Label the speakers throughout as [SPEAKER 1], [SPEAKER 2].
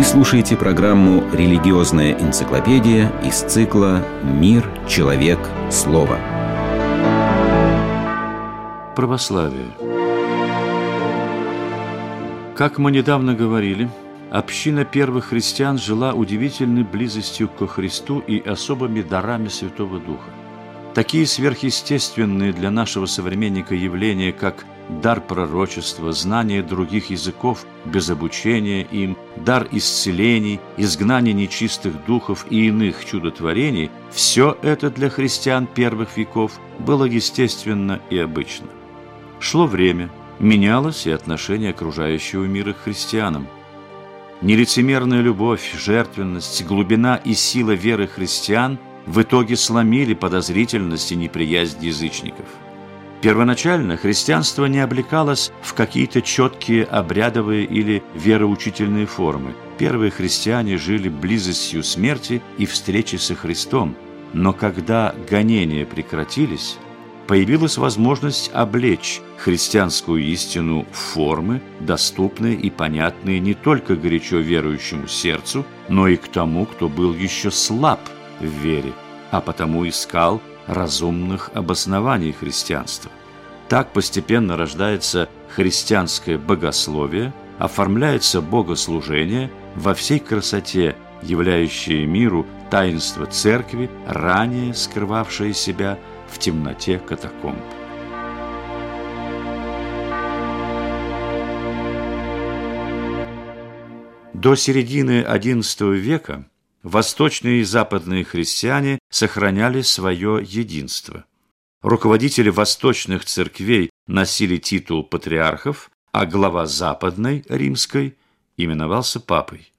[SPEAKER 1] Вы слушаете программу «Религиозная энциклопедия» из цикла «Мир, человек, слово».
[SPEAKER 2] Православие Как мы недавно говорили, община первых христиан жила удивительной близостью ко Христу и особыми дарами Святого Духа. Такие сверхъестественные для нашего современника явления, как дар пророчества, знание других языков без обучения им, дар исцелений, изгнание нечистых духов и иных чудотворений – все это для христиан первых веков было естественно и обычно. Шло время, менялось и отношение окружающего мира к христианам. Нелицемерная любовь, жертвенность, глубина и сила веры христиан – в итоге сломили подозрительность и неприязнь язычников. Первоначально христианство не облекалось в какие-то четкие обрядовые или вероучительные формы. Первые христиане жили близостью смерти и встречи со Христом. Но когда гонения прекратились, появилась возможность облечь христианскую истину в формы, доступные и понятные не только горячо верующему сердцу, но и к тому, кто был еще слаб – в вере, а потому искал разумных обоснований христианства. Так постепенно рождается христианское богословие, оформляется богослужение во всей красоте, являющее миру таинство церкви, ранее скрывавшее себя в темноте катакомб. До середины XI века восточные и западные христиане сохраняли свое единство. Руководители восточных церквей носили титул патриархов, а глава западной, римской, именовался папой.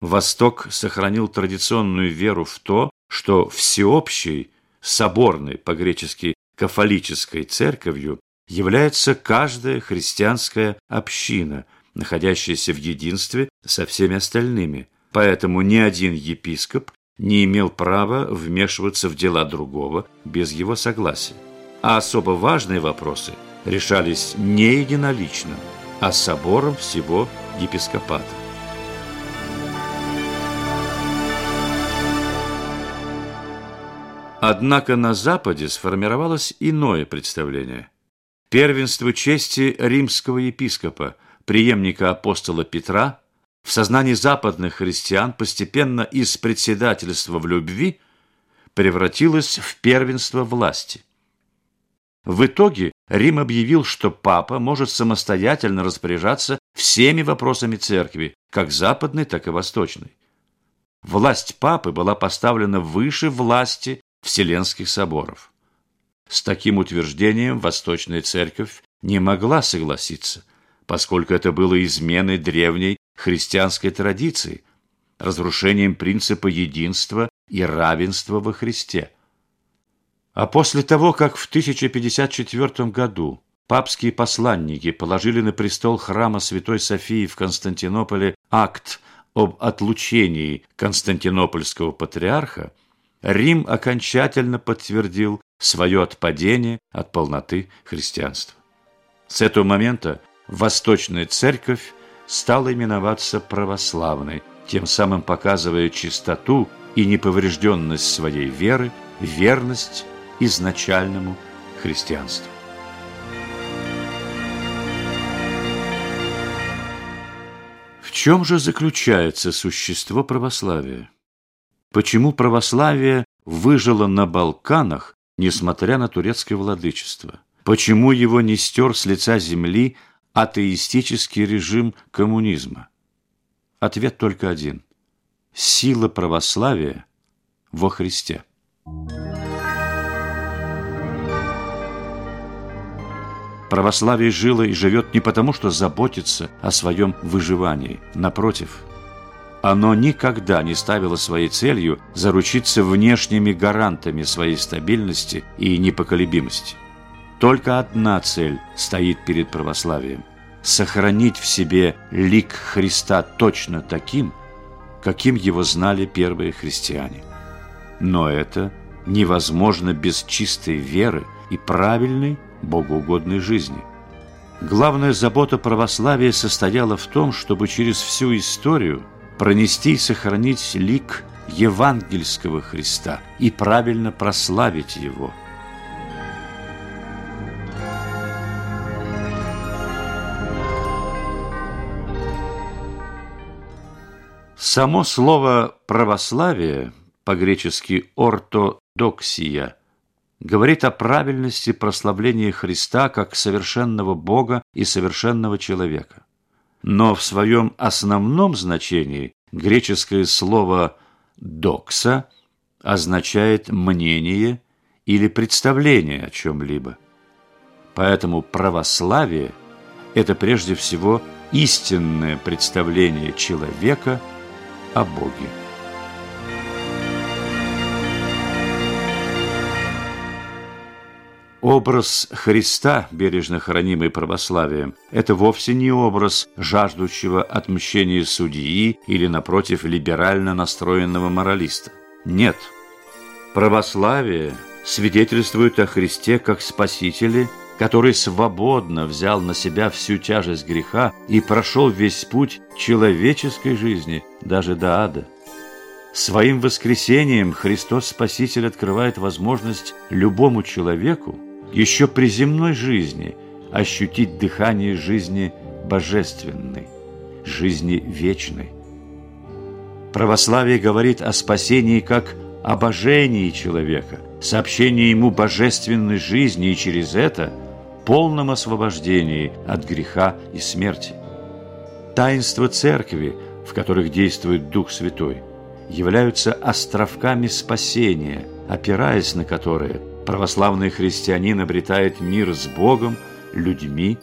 [SPEAKER 2] Восток сохранил традиционную веру в то, что всеобщей, соборной, по-гречески кафолической церковью является каждая христианская община, находящаяся в единстве со всеми остальными – поэтому ни один епископ не имел права вмешиваться в дела другого без его согласия. А особо важные вопросы решались не единолично, а собором всего епископата. Однако на Западе сформировалось иное представление. Первенство чести римского епископа, преемника апостола Петра – в сознании западных христиан постепенно из председательства в любви превратилось в первенство власти. В итоге Рим объявил, что папа может самостоятельно распоряжаться всеми вопросами церкви, как западной, так и восточной. Власть папы была поставлена выше власти Вселенских соборов. С таким утверждением Восточная Церковь не могла согласиться, поскольку это было изменой древней христианской традиции, разрушением принципа единства и равенства во Христе. А после того, как в 1054 году папские посланники положили на престол храма Святой Софии в Константинополе акт об отлучении константинопольского патриарха, Рим окончательно подтвердил свое отпадение от полноты христианства. С этого момента Восточная Церковь стала именоваться православной, тем самым показывая чистоту и неповрежденность своей веры, верность изначальному христианству. В чем же заключается существо православия? Почему православие выжило на Балканах, несмотря на турецкое владычество? Почему его не стер с лица земли атеистический режим коммунизма? Ответ только один. Сила православия во Христе. Православие жило и живет не потому, что заботится о своем выживании. Напротив, оно никогда не ставило своей целью заручиться внешними гарантами своей стабильности и непоколебимости. Только одна цель стоит перед православием – сохранить в себе лик Христа точно таким, каким его знали первые христиане. Но это невозможно без чистой веры и правильной, богоугодной жизни. Главная забота православия состояла в том, чтобы через всю историю пронести и сохранить лик евангельского Христа и правильно прославить Его. Само слово «православие» по-гречески «ортодоксия» говорит о правильности прославления Христа как совершенного Бога и совершенного человека. Но в своем основном значении греческое слово «докса» означает мнение или представление о чем-либо. Поэтому православие – это прежде всего истинное представление человека о Боге. Образ Христа, бережно хранимый православием, это вовсе не образ жаждущего отмщения судьи или, напротив, либерально настроенного моралиста. Нет. Православие свидетельствует о Христе как Спасителе, который свободно взял на себя всю тяжесть греха и прошел весь путь человеческой жизни, даже до ада. Своим воскресением Христос Спаситель открывает возможность любому человеку еще при земной жизни ощутить дыхание жизни божественной, жизни вечной. Православие говорит о спасении как обожении человека, сообщении ему божественной жизни и через это полном освобождении от греха и смерти. Таинства церкви, в которых действует Дух Святой, являются островками спасения, опираясь на которые – православный христианин обретает мир с Богом, людьми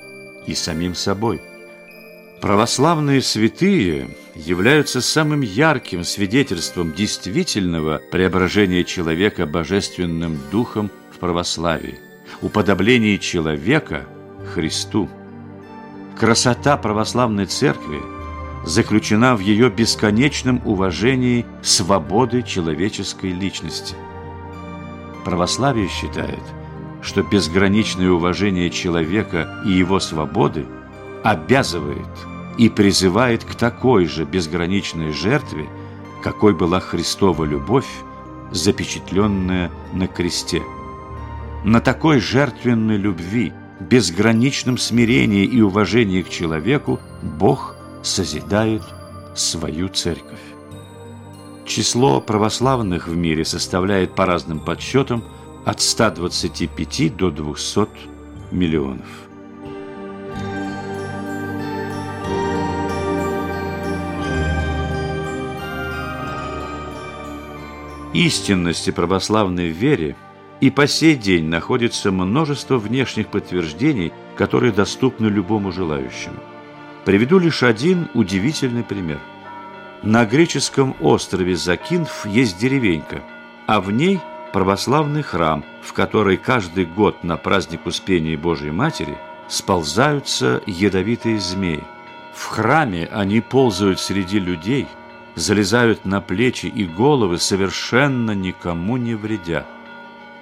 [SPEAKER 2] и самим собой. Православные святые являются самым ярким свидетельством действительного преображения человека божественным духом в православии, уподобления человека Христу. Красота православной церкви заключена в ее бесконечном уважении свободы человеческой личности – Православие считает, что безграничное уважение человека и его свободы обязывает и призывает к такой же безграничной жертве, какой была Христова любовь, запечатленная на кресте. На такой жертвенной любви, безграничном смирении и уважении к человеку Бог созидает свою церковь. Число православных в мире составляет по разным подсчетам от 125 до 200 миллионов. Истинности православной вере и по сей день находится множество внешних подтверждений, которые доступны любому желающему. Приведу лишь один удивительный пример – на греческом острове Закинф есть деревенька, а в ней православный храм, в который каждый год на праздник Успения Божией Матери сползаются ядовитые змеи. В храме они ползают среди людей, залезают на плечи и головы, совершенно никому не вредя.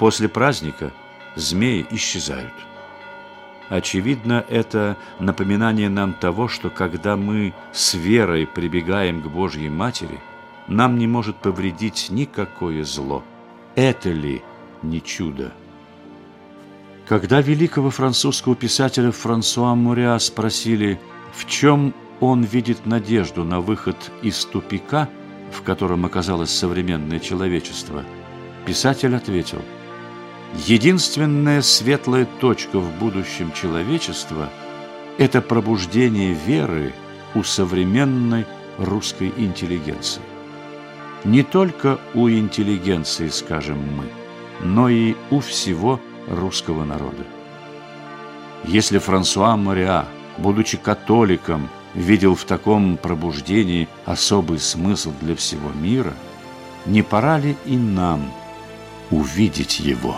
[SPEAKER 2] После праздника змеи исчезают. Очевидно, это напоминание нам того, что когда мы с верой прибегаем к Божьей Матери, нам не может повредить никакое зло. Это ли не чудо? Когда великого французского писателя Франсуа Муриа спросили, в чем он видит надежду на выход из тупика, в котором оказалось современное человечество, писатель ответил – Единственная светлая точка в будущем человечества – это пробуждение веры у современной русской интеллигенции. Не только у интеллигенции, скажем мы, но и у всего русского народа. Если Франсуа Мориа, будучи католиком, видел в таком пробуждении особый смысл для всего мира, не пора ли и нам увидеть его?